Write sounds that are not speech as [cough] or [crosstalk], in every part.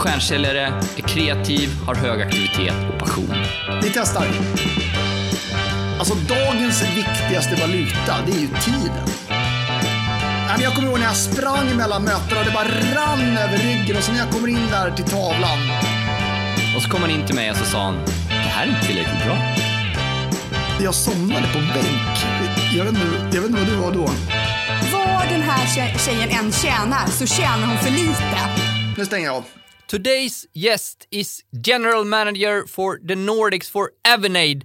stjärnsäljare, är kreativ, har hög aktivitet och passion. Vi testar. Alltså dagens viktigaste valuta, det är ju tiden. Jag kommer ihåg när jag sprang mellan mötena och det bara rann över ryggen och så när jag kommer in där till tavlan. Och så kom han in till mig och så sa han, det här är inte tillräckligt bra. Jag somnade på bänk. Jag vet inte, jag vet inte vad du var då. Vad den här tje- tjejen än tjänar så tjänar hon för lite. Nu stänger jag av. Today's guest is general manager for the Nordics for Avanade.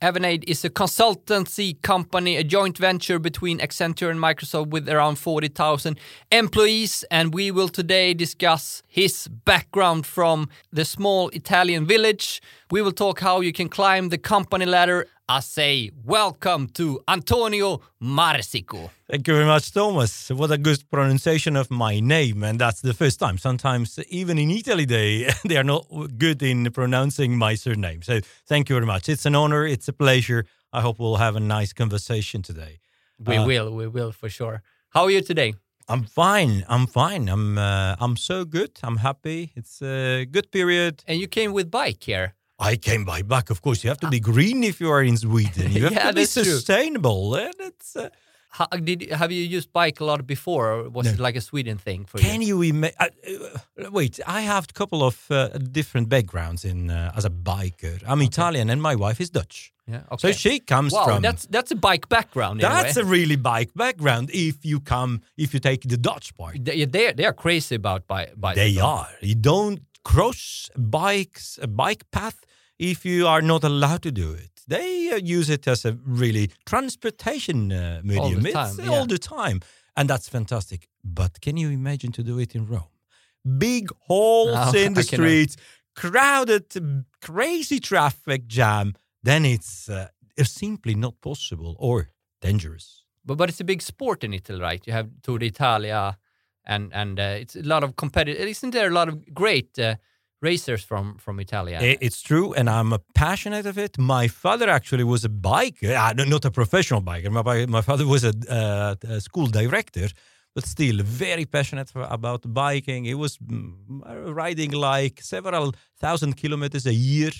Avanade is a consultancy company, a joint venture between Accenture and Microsoft with around 40,000 employees. And we will today discuss his background from the small Italian village. We will talk how you can climb the company ladder. I say welcome to Antonio Marsico. Thank you very much, Thomas. What a good pronunciation of my name, and that's the first time. Sometimes, even in Italy, they [laughs] they are not good in pronouncing my surname. So, thank you very much. It's an honor. It's a pleasure. I hope we'll have a nice conversation today. We Uh, will, we will for sure. How are you today? I'm fine. I'm fine. I'm uh, I'm so good. I'm happy. It's a good period. And you came with bike here. I came by back. Of course, you have to be green if you are in Sweden. [laughs] You have Yeah, to be that's true. sustainable, and it's. Uh, How, did have you used bike a lot before, or was No. it like a Sweden thing for Can you? you? Uh, uh, wait, I have a couple of uh, different backgrounds in uh, as a biker. I'm Italian and my wife is Dutch. Yeah. okay. So she comes wow, from. that's that's a bike background. That's a a really bike background. If you come, if you take the Dutch part, they they they are crazy about bike. bike they are. You don't cross bikes a bike path if you are not allowed to do it. They uh, use it as a really transportation uh, medium the It's time, all the time, and that's fantastic. But can you imagine to do it in Rome? Big holes No, in [laughs] the streets, crowded, crazy traffic jam. Then it's uh, it's simply not possible or dangerous. But but it's a big sport in Italy, right? You have Tour d'Italia, and and uh, it's a lot of competitive. Isn't there a lot of great uh, racers from from Italia? It's true, and I'm passionate of it. My father actually was a biker, uh, not a professional biker. My, my father was a, uh, a school director, but still very passionate for- about biking. He was mm, riding like several thousand kilometers a year.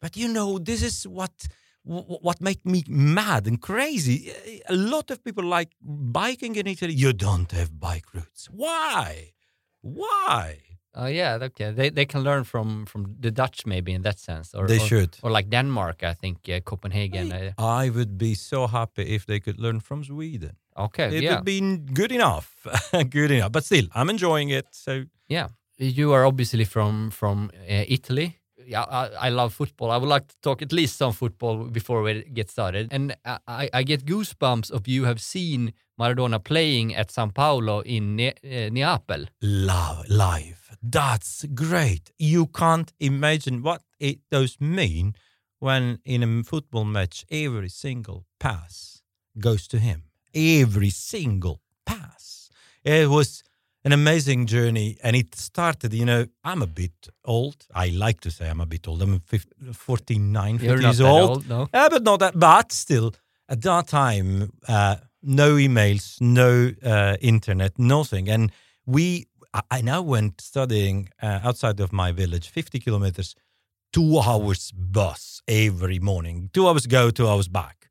But you know, this is what what make me mad and crazy. A lot of people like biking in Italy. You don't have bike routes. Why? Why? Oh yeah, okay. They they can learn from from the Dutch maybe in that sense, or They or, should. or like Denmark. I think uh, Copenhagen. Uh, I would be so happy if they could learn from Sweden. okay, It yeah, would be good enough, [laughs] good enough. But still, I'm enjoying it. So yeah. You are obviously from from uh, Italy. Yeah, I, I love football. I would like to talk at least some football before we get started. And I, I- I get goosebumps of you have seen Maradona playing at San Paolo in ne- uh, Neapel. love live. That's great. You can't imagine what it does mean when in a football match every single pass goes to him. Every single pass. It was an amazing journey and it started, you know, I'm a bit old. I like to say I'm a bit old. I'm 50, 49, 50 You're not years that old. old, no? Uh, but not that. But still, at that time, uh, no emails, no uh, internet, nothing. And we, I, now went studying uh, outside of my village, 50 kilometers, two hours bus every morning. Two hours go, two hours back.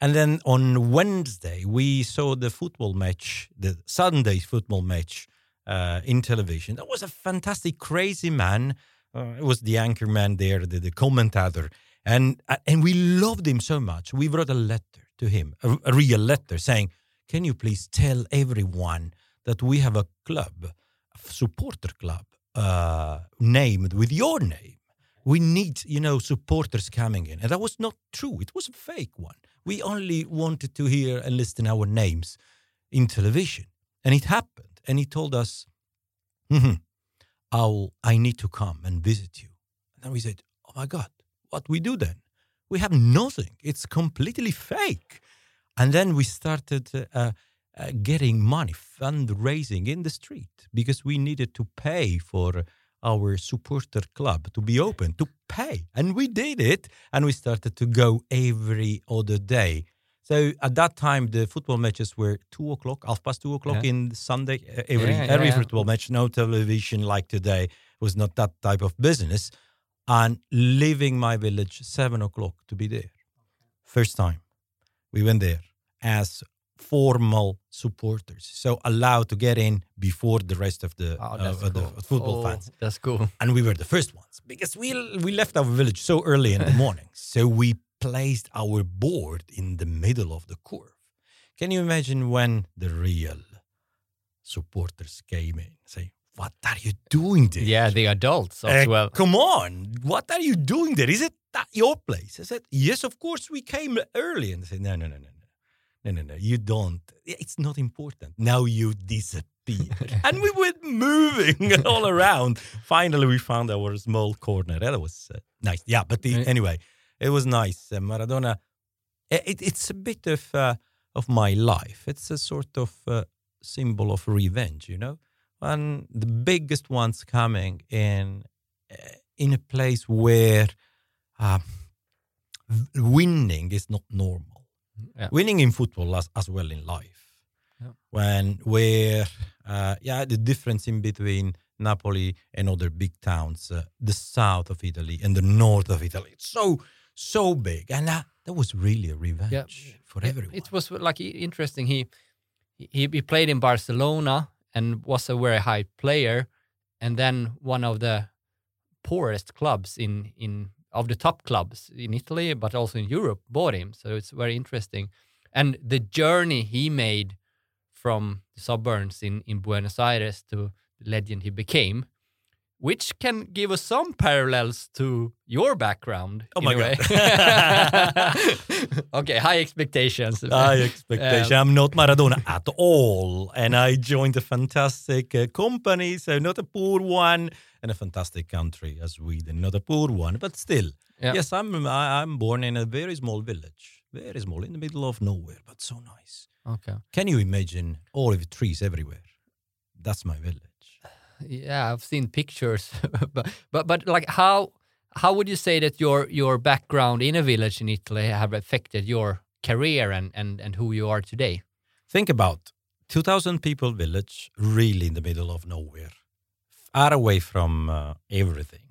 And then on Wednesday, we saw the football match, the Sunday football match uh, in television. That was a fantastic, crazy man. Uh, it was the anchor man there, the, the commentator, and uh, and we loved him so much. We wrote a letter to him, a, a real letter, saying, "Can you please tell everyone that we have a club, supporter club, uh, named with your name? We need, you know, supporters coming in." And that was not true. It was a fake one. We only wanted to hear and listen our names in television, and it happened. And he told us, "Mhm, I'll, I need to come and visit you. And then we said, Oh my God, what we do then? We have nothing. It's completely fake. And then we started uh, uh, getting money, fundraising in the street because we needed to pay for our supporter club to be open, to pay. And we did it. And we started to go every other day. So at that time, the football matches were two o'clock, half past two o'clock Yeah. in Sunday. uh, Every Yeah, yeah, every football match, no television like today was not that type of business. And leaving my village seven o'clock to be there. First time we went there as formal supporters, so allowed to get in before the rest of the, Oh, uh, of the football Oh, fans That's cool. and we were the first ones because we we left our village so early in the [laughs] morning. So we placed our board in the middle of the curve. Can you imagine when the real supporters came in? Say, what are you doing there? Yeah, the adults as Uh, well. Come on, what are you doing there? Is it that your place? I said, yes, of course we came early. And they said, no, no, no, no, no, no, no, you don't. It's not important. Now you disappear. [laughs] and we went moving [laughs] all around. Finally, we found our small corner. That was uh, nice. Yeah, but the, anyway, it was nice. Uh, Maradona, it, it's a bit of uh, of my life. It's a sort of uh, symbol of revenge, you know. And the biggest ones coming in uh, in a place where uh, winning is not normal. Yeah. Winning in football as, as well in life. Yeah. When where uh, yeah the difference in between Napoli and other big towns, uh, the south of Italy and the north of Italy, it's so so big, and uh, that was really a revenge Yeah. for everyone. It was like interesting. He he he played in Barcelona and was a very high player, and then one of the poorest clubs in in of the top clubs in Italy, but also in Europe, bought him. So it's very interesting, and the journey he made from the suburbs in in Buenos Aires to the legend he became. Which can give us some parallels to your background. Oh my way. [laughs] okay, high expectations. High expectation. I'm not Maradona at all. And I joined a fantastic uh, company, so not a poor one, and a fantastic country as Sweden, not a poor one, but still. Yeah. Yes, I'm I- I'm born in a very small village, very small, in the middle of nowhere, but so nice. Okay. Can you imagine all the trees everywhere? That's my village. Yeah, I've seen pictures, [laughs] but but but like how how would you say that your your background in a village in Italy have affected your career and and and who you are today? Think about 2,000 people village, really in the middle of nowhere, far away from uh, everything.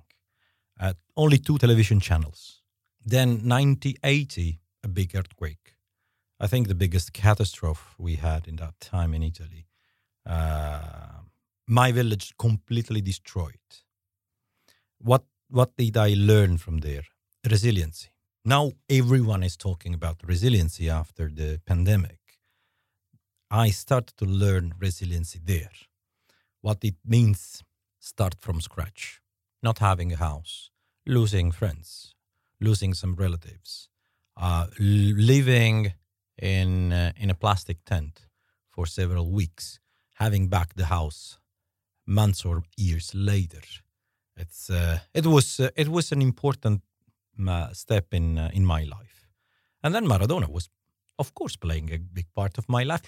Uh, only two television channels. Then 1980, a big earthquake. I think the biggest catastrophe we had in that time in Italy. Uh, my village completely destroyed. What what did I learn from there? Resiliency. Now everyone is talking about resiliency after the pandemic. I started to learn resiliency there. What it means start from scratch, not having a house, losing friends, losing some relatives, uh, living in uh, in a plastic tent for several weeks, having back the house months or years later. It's uh, it was uh, it was an important uh, step in uh, in my life, and then Maradona was, of course, playing a big part of my life.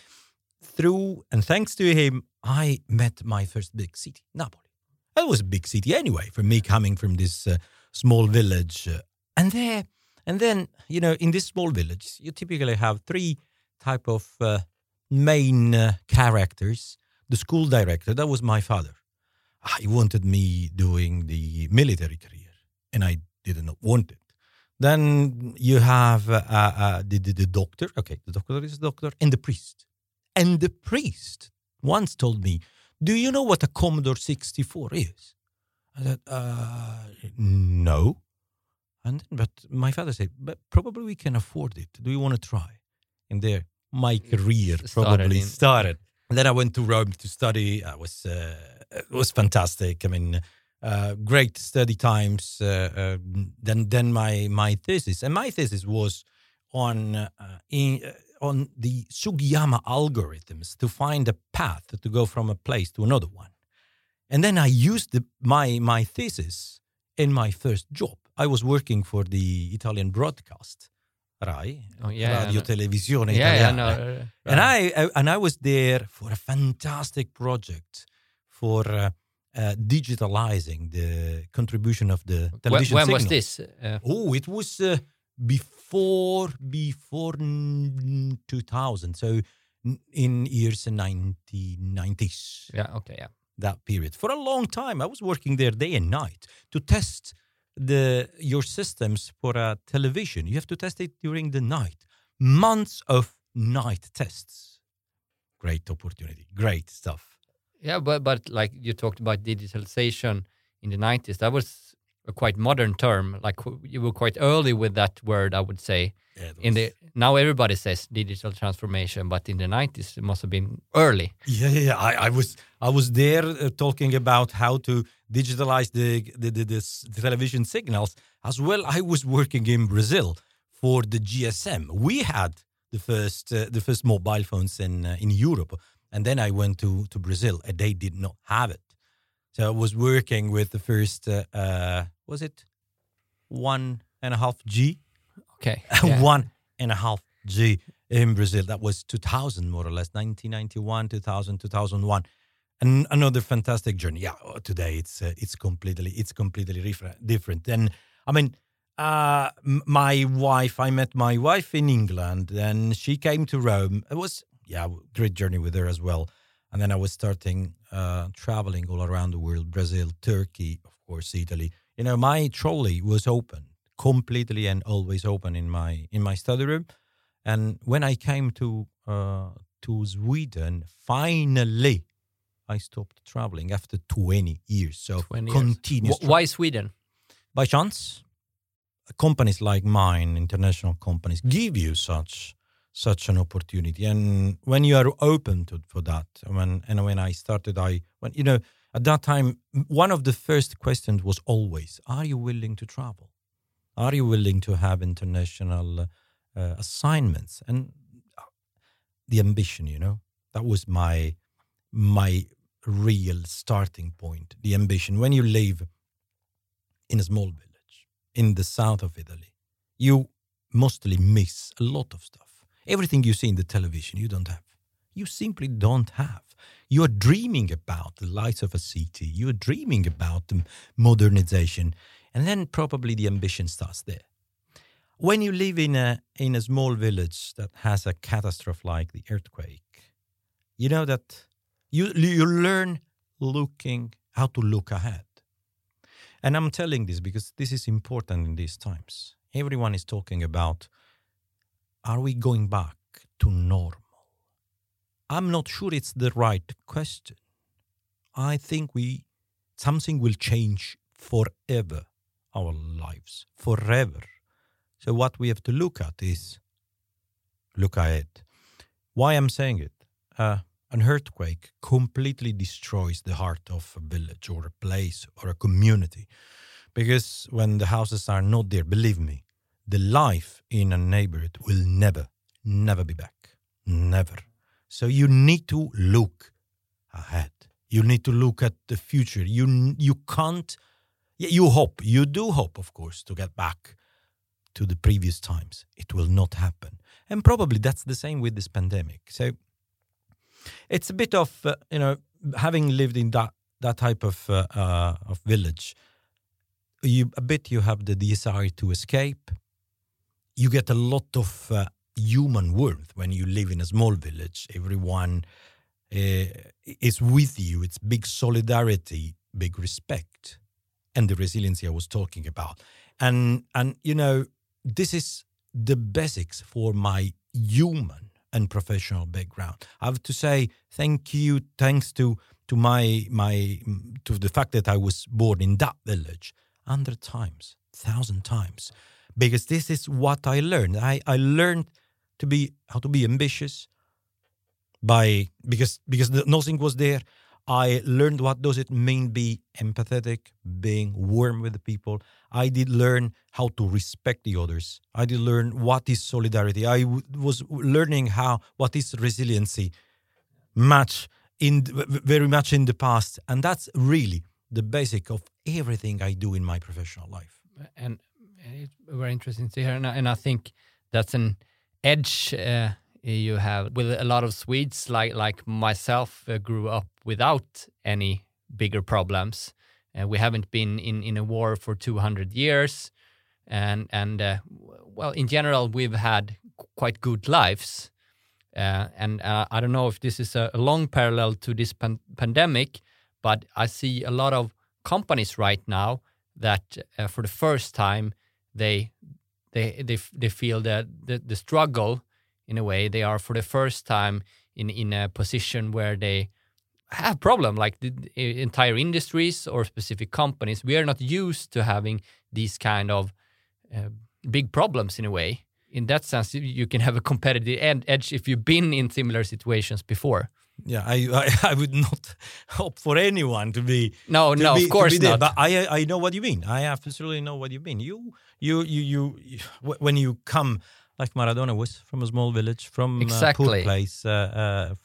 Through and thanks to him, I met my first big city, Napoli. That was a big city anyway for me, coming from this uh, small village, uh, and there, and then you know, in this small village, you typically have three type of main characters. The school director, that was my father. Ah, He wanted me doing the military career, and I did not want it. Then you have uh, uh, the, the the doctor. Okay, the doctor is a doctor, and the priest. And the priest once told me, "Do you know what a Commodore 64 is?" I said, uh, "No." And then, but my father said, "But probably we can afford it. Do you want to try?" And there, my career started probably in- started. Then I went to Rome to study. I was uh, it was fantastic. I mean, uh, great study times. Uh, uh, then then my my thesis and my thesis was on uh, in, uh, on the Sugiyama algorithms to find a path to go from a place to another one. And then I used the, my my thesis in my first job. I was working for the Italian broadcast, RAI, Oh, yeah, Radio. Televisione Yeah, yeah, no, uh, And. I, I and I was there for a fantastic project for uh, uh, digitalizing the contribution of the When, television when was this? Uh, Oh, it was uh, before before mm, 2000. So in years 1990s Yeah. Okay. Yeah. that period for a long time. I was working there day and night to test the your systems for a television. You have to test it during the night. Months of night tests. Great opportunity. Great stuff. Yeah, but but like you talked about digitalization in the nineties, that was a quite modern term. Like you were quite early with that word, I would say. In the now everybody says digital transformation, but in the nineties it must have been early. Yeah, yeah, yeah. I, I was I was there uh, talking about how to digitalize the the, the the the television signals as well. I was working in Brazil for the GSM. We had the first uh, the first mobile phones in uh, in Europe, and then I went to to Brazil, and they did not have it. So I was working with the first uh, uh, was it one and a half G Okay. [laughs] yeah. one and a half G in Brazil. That was 2000, more or less, 1991, 2000, 2001. And another fantastic journey. Yeah, uh, today it's uh, it's completely it's completely different. Different. And I mean, uh, my wife. I met my wife in England, and she came to Rome. It was yeah, great journey with her as well. And then I was starting uh, traveling all around the world: Brazil, Turkey, of course, Italy. You know, my trolley was open completely and always open in my in my study room. And when I came to uh, to Sweden, finally, I stopped traveling after 20 years. So 20 continuous. Wh- Why Sweden? by chance, companies like mine, international companies, give you such such an opportunity. And when you are open to for that, when and when I started, I when you know at that time, one of the first questions was always, "Are you willing to travel? Are you willing to have international uh, assignments?" And uh, the ambition, you know, that was my my real starting point. The ambition when you live in a small village in the south of Italy, you mostly miss a lot of stuff. Everything you see in the television, you don't have. You simply don't have. You are dreaming about the lights of a city. You are dreaming about the modernization, and then probably the ambition starts there. When you live in a in a small village that has a catastrophe like the earthquake, you know that you you learn looking how to look ahead. And I'm telling this because this is important in these times. Everyone is talking about are we going back to normal? I'm not sure it's the right question. I think we something will change forever our lives forever. So what we have to look at is look ahead. Why I'm saying it? Uh, an earthquake completely destroys the heart of a village or a place or a community. Because when the houses are not there, believe me, the life in a neighborhood will never, never be back. Never. So you need to look ahead. You need to look at the future. You you can't. You hope. You do hope, of course, to get back to the previous times. It will not happen, and probably that's the same with this pandemic. So it's a bit of uh, you know having lived in that that type of uh, uh, of village you a bit you have the desire to escape you get a lot of uh, human warmth when you live in a small village. Everyone uh, is with you. It's big solidarity big respect and the resiliency i was talking about. And and you know this is the basics for my human and professional background. I have to say thank you, thanks to to my my to the fact that I was born in that village hundred times, thousand times, because this is what I learned. I I learned to be how to be ambitious by because because nothing was there. I learned what does it mean be empathetic, being warm with the people. I did learn how to respect the others. I did learn what is solidarity. I was learning how what is resiliency, much in very much in the past, and that's really the basic of everything I do in my professional life. and it's very interesting to hear. And I, and I think that's an edge uh, you have with a lot of Swedes, like like myself, uh, grew up without any bigger problems. Uh, we haven't been in in a war for 200 years. and and uh, well, in general, we've had quite good lives. Uh, and uh, I don't know if this is a, long parallel to this pan- pandemic, but I see a lot of companies right now that, for the first time, they they they they feel that the, the struggle in a way they are for the first time in in a position where they have problem like the, entire industries or specific companies. We are not used to having these kind of uh, big problems in a way. In that sense you- can have a competitive ed- edge if you've been in similar situations before Yeah, I, [laughs] I I would not [laughs] hope for anyone to be No, to no, of be- to course not. But I I know what you mean. I absolutely know what you mean. You you you you, [sighs] you when you come like Maradona was from a small village from a poor place. Uh, uh,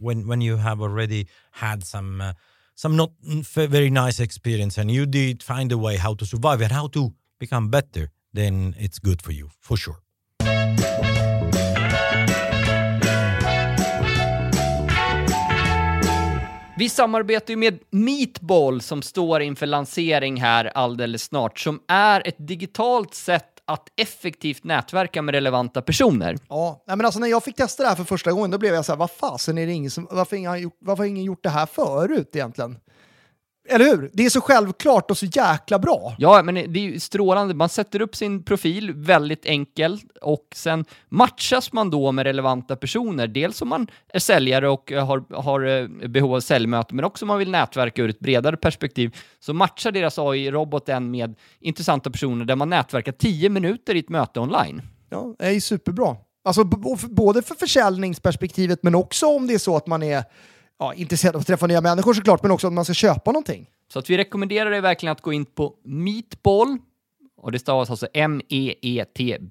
when when you have already had some uh, some not very nice experience and you did find a way how to survive and how to become better, then it's good for you for sure. Vi samarbetar ju med Meatball som står inför lansering här alldeles snart, som är ett digitalt sätt att effektivt nätverka med relevanta personer. Ja, nej, men alltså när jag fick testa det här för första gången, då blev jag så här, vad fasen är det ingen som, varför, ingen varför har ingen gjort det här förut egentligen? Eller hur? Det är så självklart och så jäkla bra. Ja, men det är ju strålande. Man sätter upp sin profil väldigt enkelt och sen matchas man då med relevanta personer. Dels om man är säljare och har, har eh, behov av säljmöte, men också om man vill nätverka ur ett bredare perspektiv. Så matchar deras AI-roboten med intressanta personer där man nätverkar 10 minuter i ett möte online. Ja, det är ju superbra. Alltså både för försäljningsperspektivet men också om det är så att man är ja, intresserad av att träffa nya människor såklart, men också att man ska köpa någonting. Så att vi rekommenderar dig verkligen att gå in på Meatball, och det stavas alltså M-E-E-T-B-A-L-L,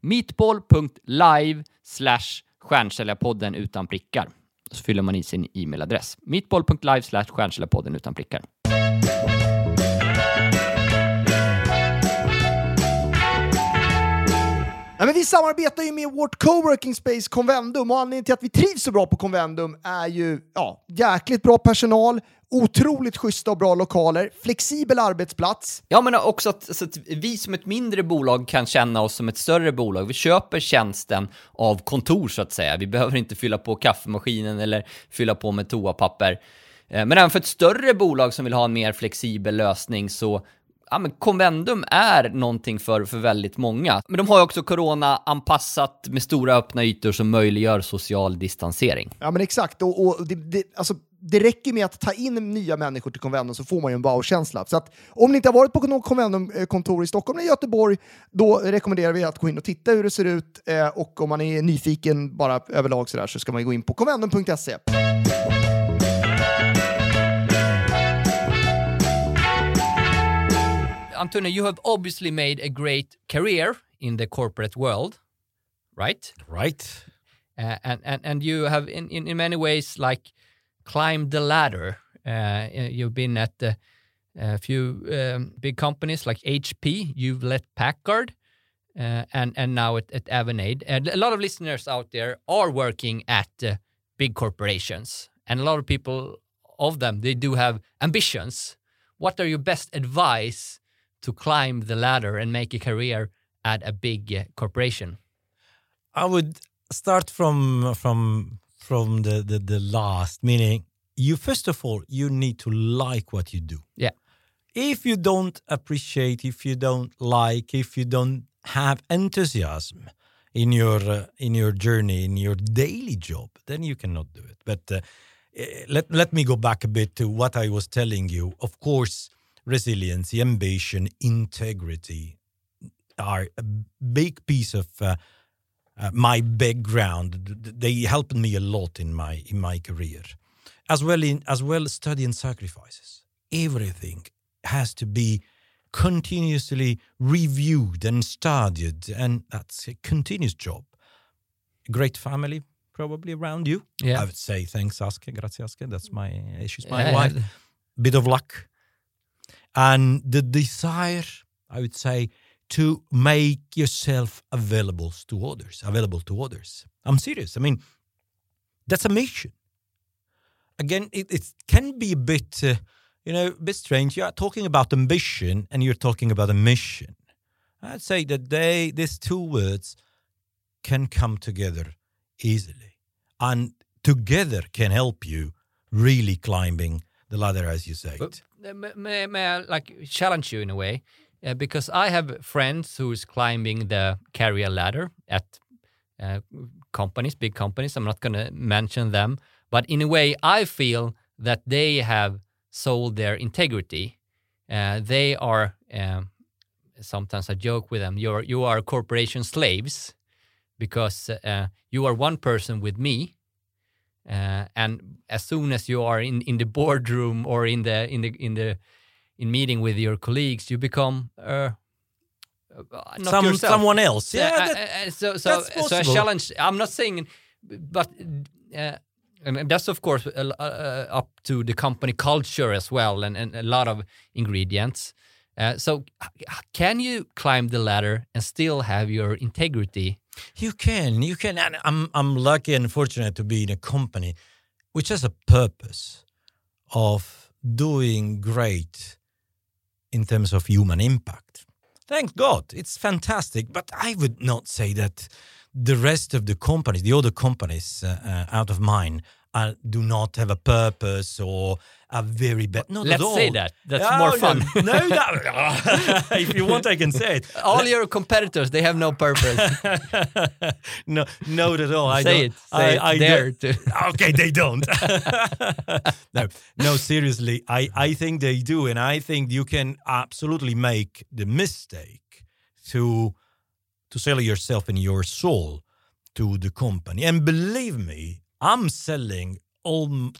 meatball.live slash stjärnsäljarpodden utan prickar. Så fyller man i sin e-mailadress. meatball.live slash stjärnsäljarpodden utan prickar. Nej, men vi samarbetar ju med vårt coworking space Convendum och anledningen till att vi trivs så bra på Convendum är ju ja, jäkligt bra personal, otroligt schyssta och bra lokaler, flexibel arbetsplats. Ja, men också att, så att vi som ett mindre bolag kan känna oss som ett större bolag. Vi köper tjänsten av kontor så att säga. Vi behöver inte fylla på kaffemaskinen eller fylla på med toapapper. Eh, men även för ett större bolag som vill ha en mer flexibel lösning så Ja, men Convendum är någonting för, för väldigt många. Men de har ju också corona-anpassat med stora öppna ytor som möjliggör social distansering. Ja men exakt, och, och det, det, alltså, det räcker med att ta in nya människor till Convendum så får man ju en wow-känsla. Så att om ni inte har varit på något Convendum-kontor i Stockholm eller Göteborg, då rekommenderar vi att gå in och titta hur det ser ut. Eh, och om man är nyfiken bara överlag så där så ska man gå in på convendum.se. Antonio, you have obviously made a great career in the corporate world, right? Right? uh, and and and you have in, in in many ways like climbed the ladder. Uh, you've been at uh, a few um, big companies like HP. You've led Packard, uh, and and now at, at Avanade. And a lot of listeners out there are working at uh, big corporations, and a lot of people of them they do have ambitions. What are your best advice to climb the ladder and make a career at a big uh, corporation? I would start from from from the, the the last, meaning you first of all you need to like what you do. Yeah. If you don't appreciate, if you don't like, if you don't have enthusiasm in your uh, in your journey, in your daily job, then you cannot do it. But uh, eh, let let me go back a bit to what I was telling you. Of course, resilience, ambition, integrity are a big piece of uh, uh, my background. th- th- They helped me a lot in my in my career, as well in as well studying sacrifices. Everything has to be continuously reviewed and studied, and that's a continuous job. Great family probably around you. Yeah. I would say thanks, Aske. Grazie, Aske. That's my she's my Yeah, wife. Bit of luck, and the desire. I would say to make yourself available to others, available to others. I'm serious. I mean, that's a mission. Again, it, it can be a bit, uh, you know, a bit strange. You are talking about ambition and you're talking about a mission. I'd say that they, these two words can come together easily and together can help you really climbing the ladder, as you say. May, may I like challenge you in a way? Uh, because I have friends who's climbing the career ladder at uh, companies, big companies. I'm not going to mention them, but in a way, I feel that they have sold their integrity. Uh, they are um, sometimes I joke with them. You're you are corporation slaves because uh, you are one person with me, uh, and as soon as you are in, in the boardroom or in the in the in the in meeting with your colleagues, you become uh, not Some, yourself. someone else. Yeah, Uh, that- uh, uh, so so so a challenge. I'm not saying, but uh, and that's of course up to the company culture as well, and, and a lot of ingredients. So can you climb the ladder and still have your integrity? You can, you can. And I'm, I'm lucky and fortunate to be in a company which has a purpose of doing great in terms of human impact. Thank God, it's fantastic. But I would not say that the rest of the companies, the other companies uh, uh, out of mine, uh, do not have a purpose or a very bad. Not Let's say that. That's Oh, more fun. [laughs] No, that, [laughs] if you want, I can say it. [laughs] All your competitors, they have no purpose. no, not at all. I Say it. Say it. I, I Dare to. okay, they don't. no, no, seriously, I, I think they do, and I think you can absolutely make the mistake to to sell yourself and your soul to the company. And believe me, I'm selling all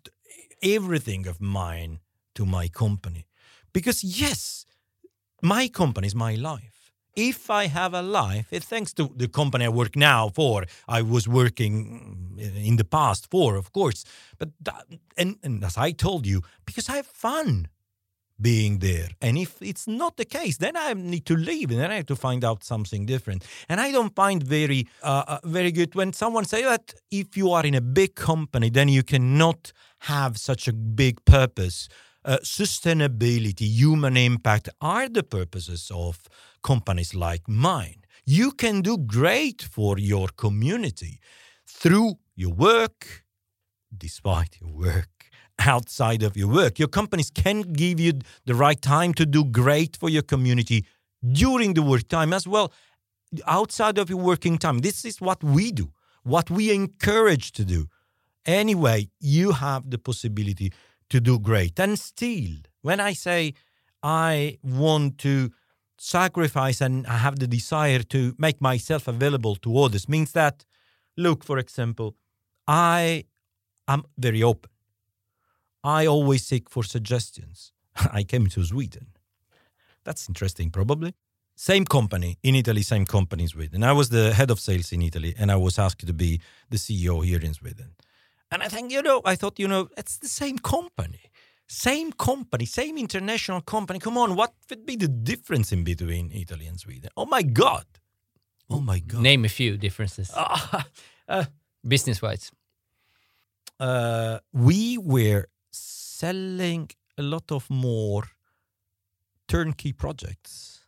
everything of mine to my company because yes, my company is my life. If I have a life, it's thanks to the company I work now for. I was working in the past for, of course, but that, and, and as I told you, because I have fun being there. And if it's not the case, then I need to leave, and then I have to find out something different. And I don't find very, uh, uh, very good when someone say that if you are in a big company, then you cannot have such a big purpose. Uh, sustainability, human impact are the purposes of companies like mine. You can do great for your community through your work, despite your work, outside of your work. Your companies can give you the right time to do great for your community during the work time as well, outside of your working time. This is what we do, what we encourage to do. Anyway, you have the possibility to do great. And still, when I say I want to sacrifice and I have the desire to make myself available to others, means that, look, for example, I am very open. I always seek for suggestions. [laughs] I came to Sweden. That's interesting, probably. Same company in Italy, same company in Sweden. I was the head of sales in Italy, and I was asked to be the CEO here in Sweden. And I think, you know, I thought, you know, it's the same company. Same company, same international company. Come on, what would be the difference in between Italy and Sweden? Oh my God. Oh my God. Name a few differences, Ah, [laughs] uh, business wise. uh, we were selling a lot of more turnkey projects.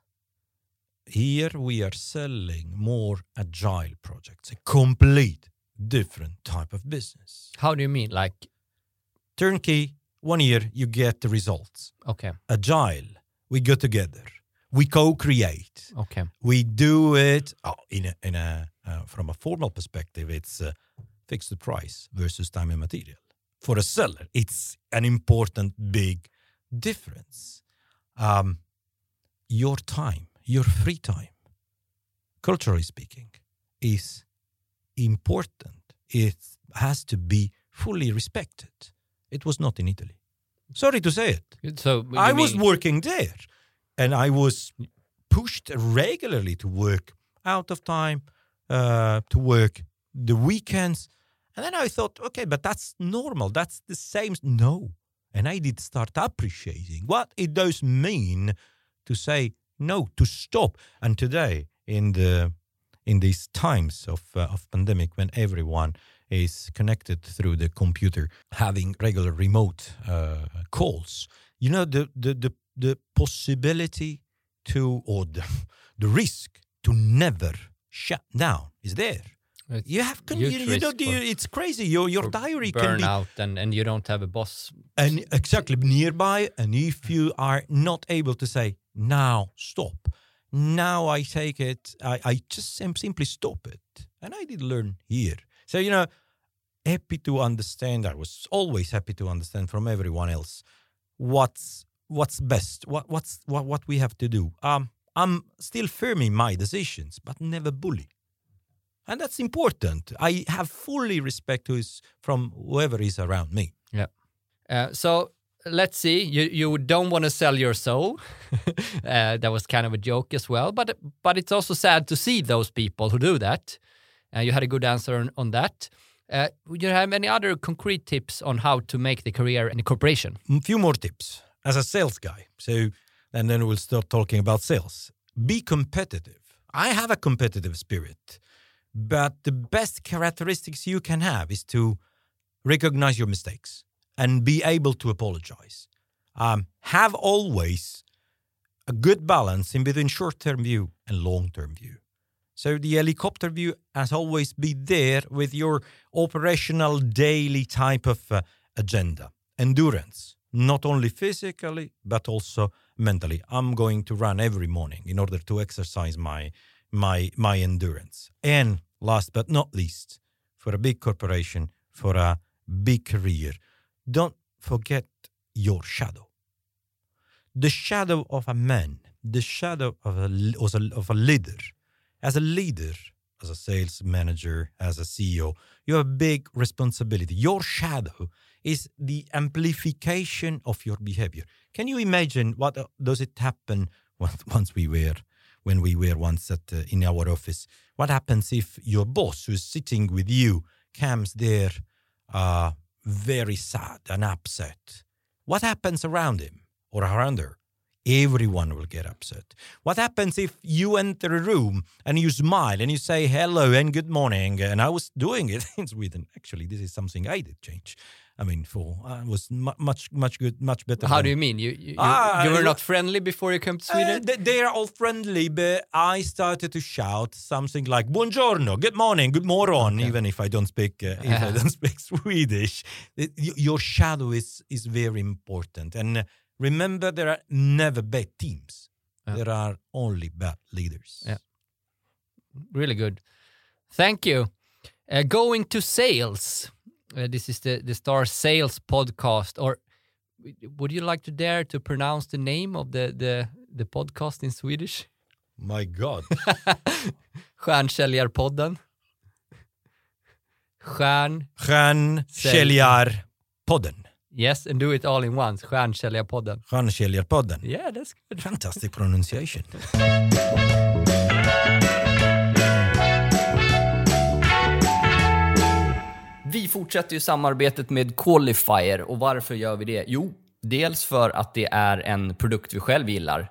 Here we are selling more agile projects, a complete different type of business. How do you mean? Like, Turnkey, one year you get the results. okay, Agile, we go together, we co-create, okay. we do it oh, in a, in a uh, from a formal perspective. It's uh, fix the price versus time and material. For a seller, it's an important big difference. Um, your time, your free time, culturally speaking, is important. It has to be fully respected. It was not in Italy. Sorry to say it. So I was working there and I was pushed regularly to work out of time, uh, to work the weekends. And then I thought, okay, but that's normal. That's the same. No. And I did start appreciating what it does mean to say no, to stop. And today, in the in these times of uh, of pandemic, when everyone is connected through the computer, having regular remote uh, calls, you know the the the, the possibility to or the, [laughs] the risk to never shut down is there. It's You have con- you, you know risk you, for- it's crazy. Your your diary can be burnout and, and you don't have a boss. and exactly nearby and if you are not able to say now stop. Now i take it i, I just sim- simply stop it. And i did learn here. So you know happy to understand i was always happy to understand from everyone else what's what's best what what's what, what we have to do. Um i'm still firm in my decisions but never bully and that's important i have fully respect who is from whoever is around me Uh, so let's see. You you don't want to sell your soul. [laughs] uh, that was kind of a joke as well, but but it's also sad to see those people who do that. Uh, you had a good answer on, on that. Uh, would you have any other concrete tips on how to make the career in a corporation? a few more tips as a sales guy. So, and then we'll start talking about sales. Be competitive. I have a competitive spirit, but the best characteristics you can have is to recognize your mistakes and be able to apologize. Um, have always a good balance in between short term view and long term view. So the helicopter view has always be there with your operational daily type of uh, agenda. Endurance, not only physically but also mentally. I'm going to run every morning in order to exercise my my my endurance. And last but not least, for a big corporation, for a big career, don't forget your shadow the shadow of a man, the shadow of a, of a, leader. As a leader, as a sales manager, as a CEO, you have a big responsibility. Your shadow is the amplification of your behavior. Can you imagine what uh, does it happen once, [laughs] once we were when we were once at uh, in our office? What happens if your boss, who's sitting with you, comes there uh, very sad and upset? What happens around him or around her? Everyone will get upset. What happens if you enter a room and you smile and you say hello and good morning? And I was doing it [laughs] in Sweden. Actually, this is something I did change. I mean, for I was mu- much, much good, much better. How than- do you mean? You you, Ah, you were not friendly before you came to Sweden? uh, th- they are all friendly, but I started to shout something like "Buongiorno," "Good morning," "Good morgon," even if I don't speak uh, if I don't [laughs] speak Swedish. It- your shadow is is very important, and uh, remember there are never bad teams. Yeah. There are only bad leaders. Yeah. really good. Thank you. Uh, going to sales. Uh, this is the the Star Sales podcast. Or would you like to dare to pronounce the name of the the the podcast in Swedish? My God, [laughs] Stjärnsäljarpodden. Stjärn... Stjärnsäljarpodden. Yes, and do it all in once. Stjärnsäljarpodden. Stjärnsäljarpodden. Yeah, that's good. Fantastic pronunciation. Vi fortsätter ju samarbetet med Qualifier och varför gör vi det? Jo, dels för att det är en produkt vi själv gillar.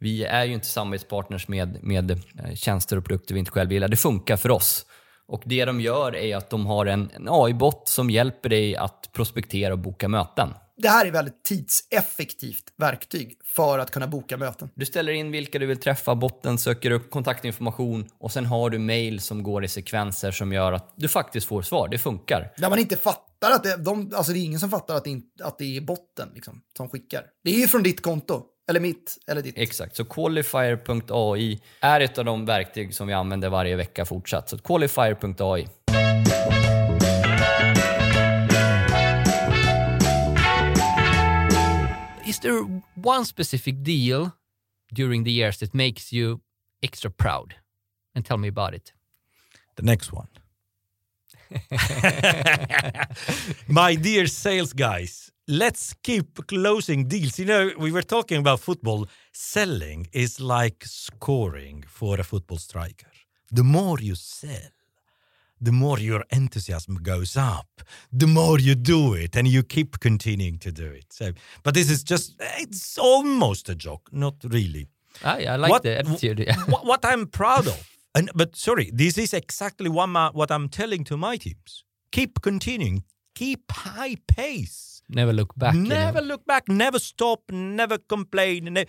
Vi är ju inte samarbetspartners med, med eh, tjänster och produkter vi inte själv gillar. Det funkar för oss. Och det de gör är att de har en, en AI-bot som hjälper dig att prospektera och boka möten. Det här är väldigt tidseffektivt verktyg för att kunna boka möten. Du ställer in vilka du vill träffa, botten söker upp kontaktinformation och sen har du mail som går i sekvenser som gör att du faktiskt får svar. Det funkar. Där man inte fattar att det, de, alltså det är ingen som fattar att det, att det är botten liksom, som skickar. Det är ju från ditt konto. Eller mitt, eller ditt. Exakt, så qualifier.ai är ett av de verktyg som vi använder varje vecka fortsatt. Så qualifier.ai. Is there one specific deal during the years that makes you extra proud? And tell me about it. The next one. [laughs] [laughs] My dear sales guys, let's keep closing deals. You know, we were talking about football. Selling is like scoring for a football striker. The more you sell, the more your enthusiasm goes up, the more you do it and you keep continuing to do it. So, but this is just, it's almost a joke, not really ah, I, I like the attitude. yeah. what, what I'm proud of. And but sorry, this is exactly what, my, what I'm telling to my teams. Keep continuing. Keep high pace. Never look back. Never look back, never stop, never complain, ne-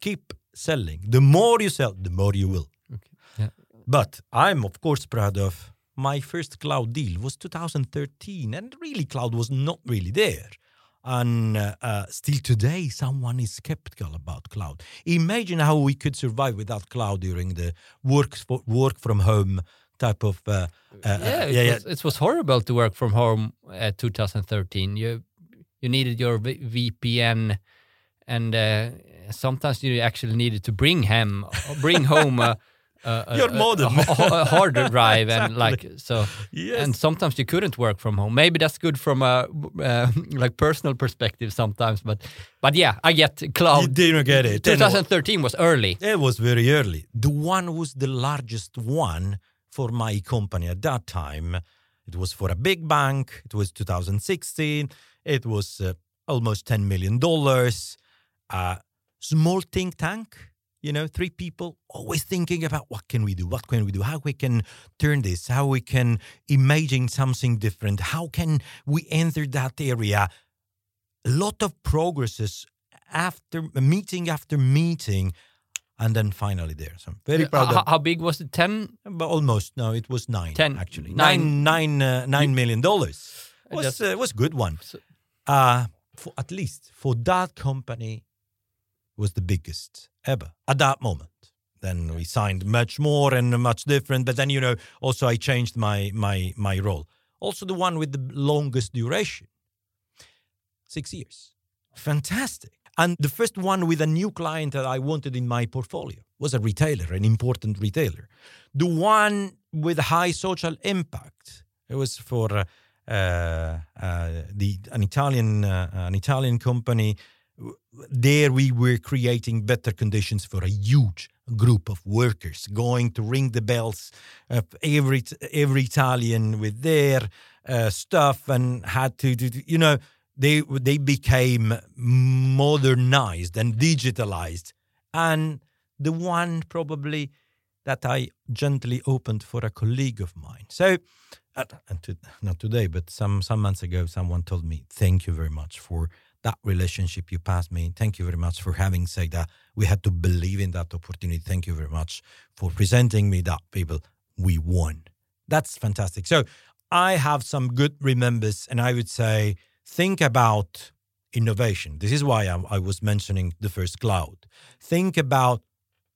keep selling. The more you sell, the more you will. Yeah. But I'm of course proud of my first cloud deal was 2013, and really cloud was not really there. And uh, uh, still today, someone is skeptical about cloud. Imagine how we could survive without cloud during the work for, work from home type of. Uh, uh, yeah, it, Was, it was horrible to work from home at 2013. You you needed your v- VPN, and uh, sometimes you actually needed to bring him bring home [laughs] Your a- modem. a, a, hard [laughs] drive, and like so. Yes. And sometimes you couldn't work from home. Maybe that's good from a uh, [laughs] like personal perspective sometimes, but but yeah, I get you cloud. didn't get it. 2013 was early. It was very early. The one was the largest one for my company at that time. It was for a big bank. It was 2016. It was uh, almost $10 million. Uh, small think tank, you know, three people always thinking about what can we do? What can we do? How we can turn this? How we can imagine something different? How can we enter that area? A lot of progresses after meeting after meeting and then finally there. So I'm very proud How, how big was it? 10? but almost no, it was nine. Ten. actually, Nine. nine, nine, uh, nine million dollars was uh, was good one. So- Uh, for at least for that company, was the biggest ever at that moment. Then we signed much more and much different. But then you know, also I changed my my my role. Also the one with the longest duration, six years. Fantastic. And the first one with a new client that I wanted in my portfolio was a retailer, an important retailer. The one with high social impact. It was for uh, the an Italian uh, an Italian company. There we were creating better conditions for a huge group of workers, going to ring the bells of every every Italian with their uh, stuff and had to, to you know they they became modernized and digitalized and the one probably that I gently opened for a colleague of mine. So, uh, and to, not today, but some some months ago, someone told me, "Thank you very much for that relationship you passed me. Thank you very much for having said that. We had to believe in that opportunity. Thank you very much for presenting me that people. We won. That's fantastic. So, I have some good remembers, and I would say, think about innovation. This is why I, I was mentioning the first cloud. Think about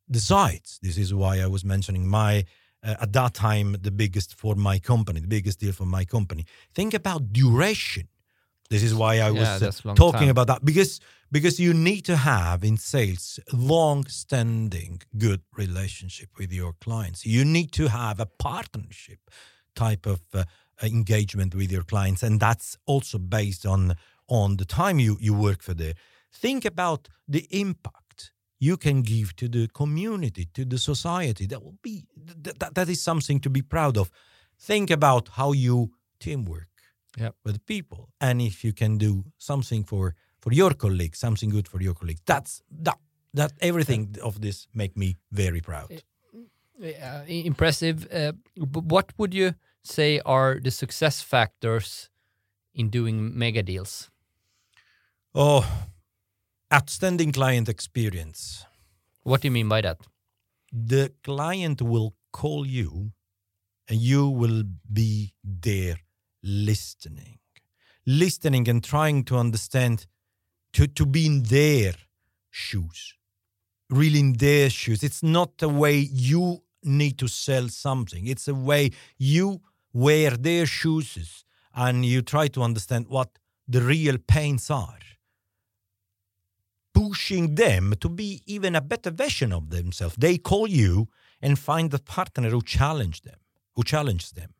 the sites. This is why I was mentioning my, uh, at that time, the biggest for my company, the biggest deal for my company. Think about duration. This is why I was uh, talking time. about that because because you need to have in sales long-standing good relationship with your clients. You need to have a partnership type of uh, engagement with your clients, and that's also based on on the time you you work for there. Think about the impact you can give to the community, to the society. That will be that, that is something to be proud of. Think about how you teamwork Yep. with people, and if you can do something for for your colleagues, something good for your colleagues. That's that that everything of this make me very proud. Uh, impressive. Uh, what would you say are the success factors in doing mega deals? Oh, outstanding client experience. What do you mean by that? the client will call you and you will be there listening. Listening and trying to understand to, to be in their shoes. Really in their shoes. It's not a way you need to sell something. It's a way you wear their shoes and you try to understand what the real pains are pushing them to be even a better version of themselves. They call you and find a partner who challenge them, who challenges them.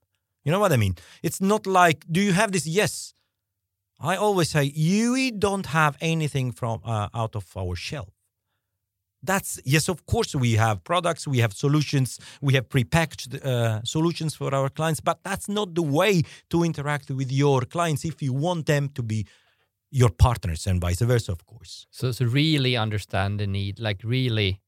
You know what I mean? It's not like, do you have this? Yes. I always say, you don't have anything from uh, out of our shelf. That's yes, of course, we have products, we have solutions, we have prepackaged uh, solutions for our clients, but that's not the way to interact with your clients if you want them to be your partners and vice versa, of course. So, so really understand the need, like really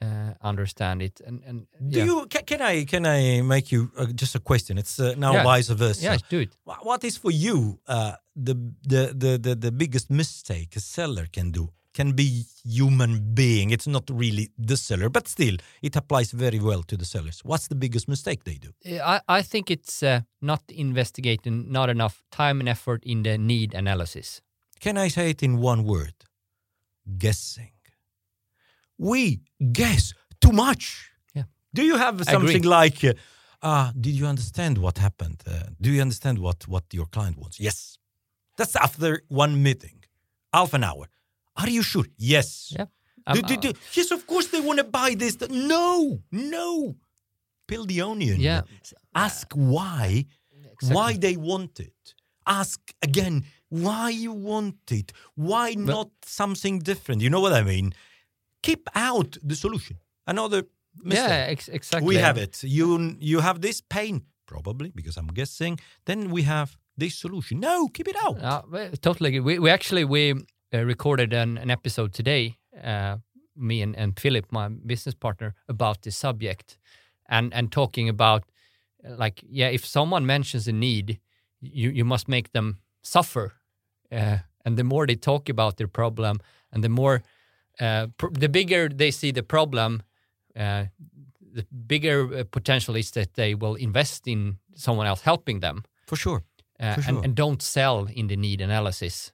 uh, understand it. And and Do yeah. you can, can I can I make you uh, just a question? It's uh, now Yeah. vice versa. yeah, do it. What is for you uh, the, the the the the biggest mistake a seller can do? Can be human being. It's not really the seller, but still, it applies very well to the sellers. What's the biggest mistake they do? I, I think it's uh, not investigating not enough time and effort in the need analysis. Can I say it in one word? Guessing. We guess too much. Yeah. Do you have something like, uh, uh, did you understand what happened? Uh, do you understand what, what your client wants? Yes. That's after one meeting, half an hour. Are you sure? Yes. Yeah. Do- do- do- yes, of course they want to buy this. No, no. Peel the onion. Yeah. Ask why, Exactly. why they want it. Ask again why you want it. Why not something different? You know what I mean? Keep out the solution. Another mistake. Yeah, ex- exactly. We have it. You you have this pain probably because I'm guessing. Then we have this solution. No, keep it out. Uh, totally. We, we actually we uh, recorded an, an episode today, uh, me and, and Philip, my business partner, about this subject, and and talking about uh, like yeah, if someone mentions a need, you you must make them suffer, uh, and the more they talk about their problem, and the more uh, pr- the bigger they see the problem, uh, the bigger potential is that they will invest in someone else helping them For sure. uh, For and, sure. and don't sell in the need analysis.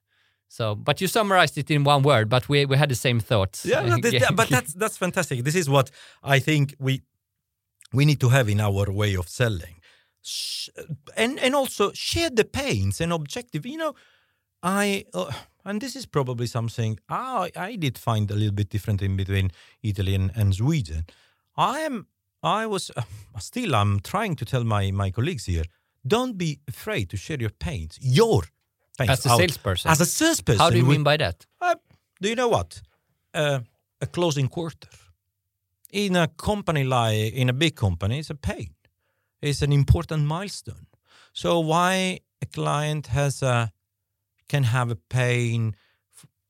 So, but you summarized it in one word, but we, we had the same thoughts. Yeah, no, [laughs] but that's that's fantastic. This is what I think we we need to have in our way of selling, Sh- and and also share the pains and objective. You know, I uh, and this is probably something I I did find a little bit different in between Italy and, and Sweden. I am I was uh, still I'm trying to tell my my colleagues here. Don't be afraid to share your pains, your pains As a out. salesperson. As a salesperson, How do you with- mean by that? uh, do you know what? Uh, a closing quarter in a company like in a big company, it's a pain. It's an important milestone. So why a client has a can have a pain,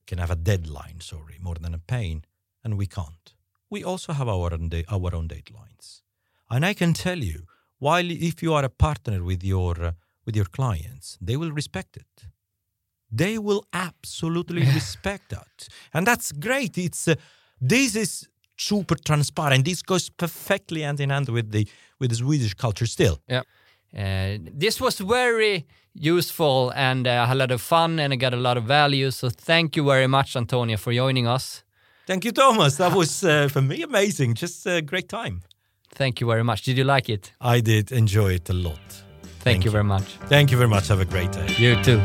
can have a deadline. Sorry, more than a pain, and we can't. We also have our own our own deadlines, and I can tell you, while if you are a partner with your with your clients, they will respect it they will absolutely respect that and that's great it's uh, this is super transparent this goes perfectly hand in hand with the with the swedish culture still Yeah. Uh, this was very useful and uh, I had a lot of fun and I got a lot of value. So thank you very much, Antonia, for joining us. thank you thomas that was uh, for me amazing just a great time Thank you very much. Did you like it? i did enjoy it a lot Thank, you very much. Thank you very much. Have a great day. You too.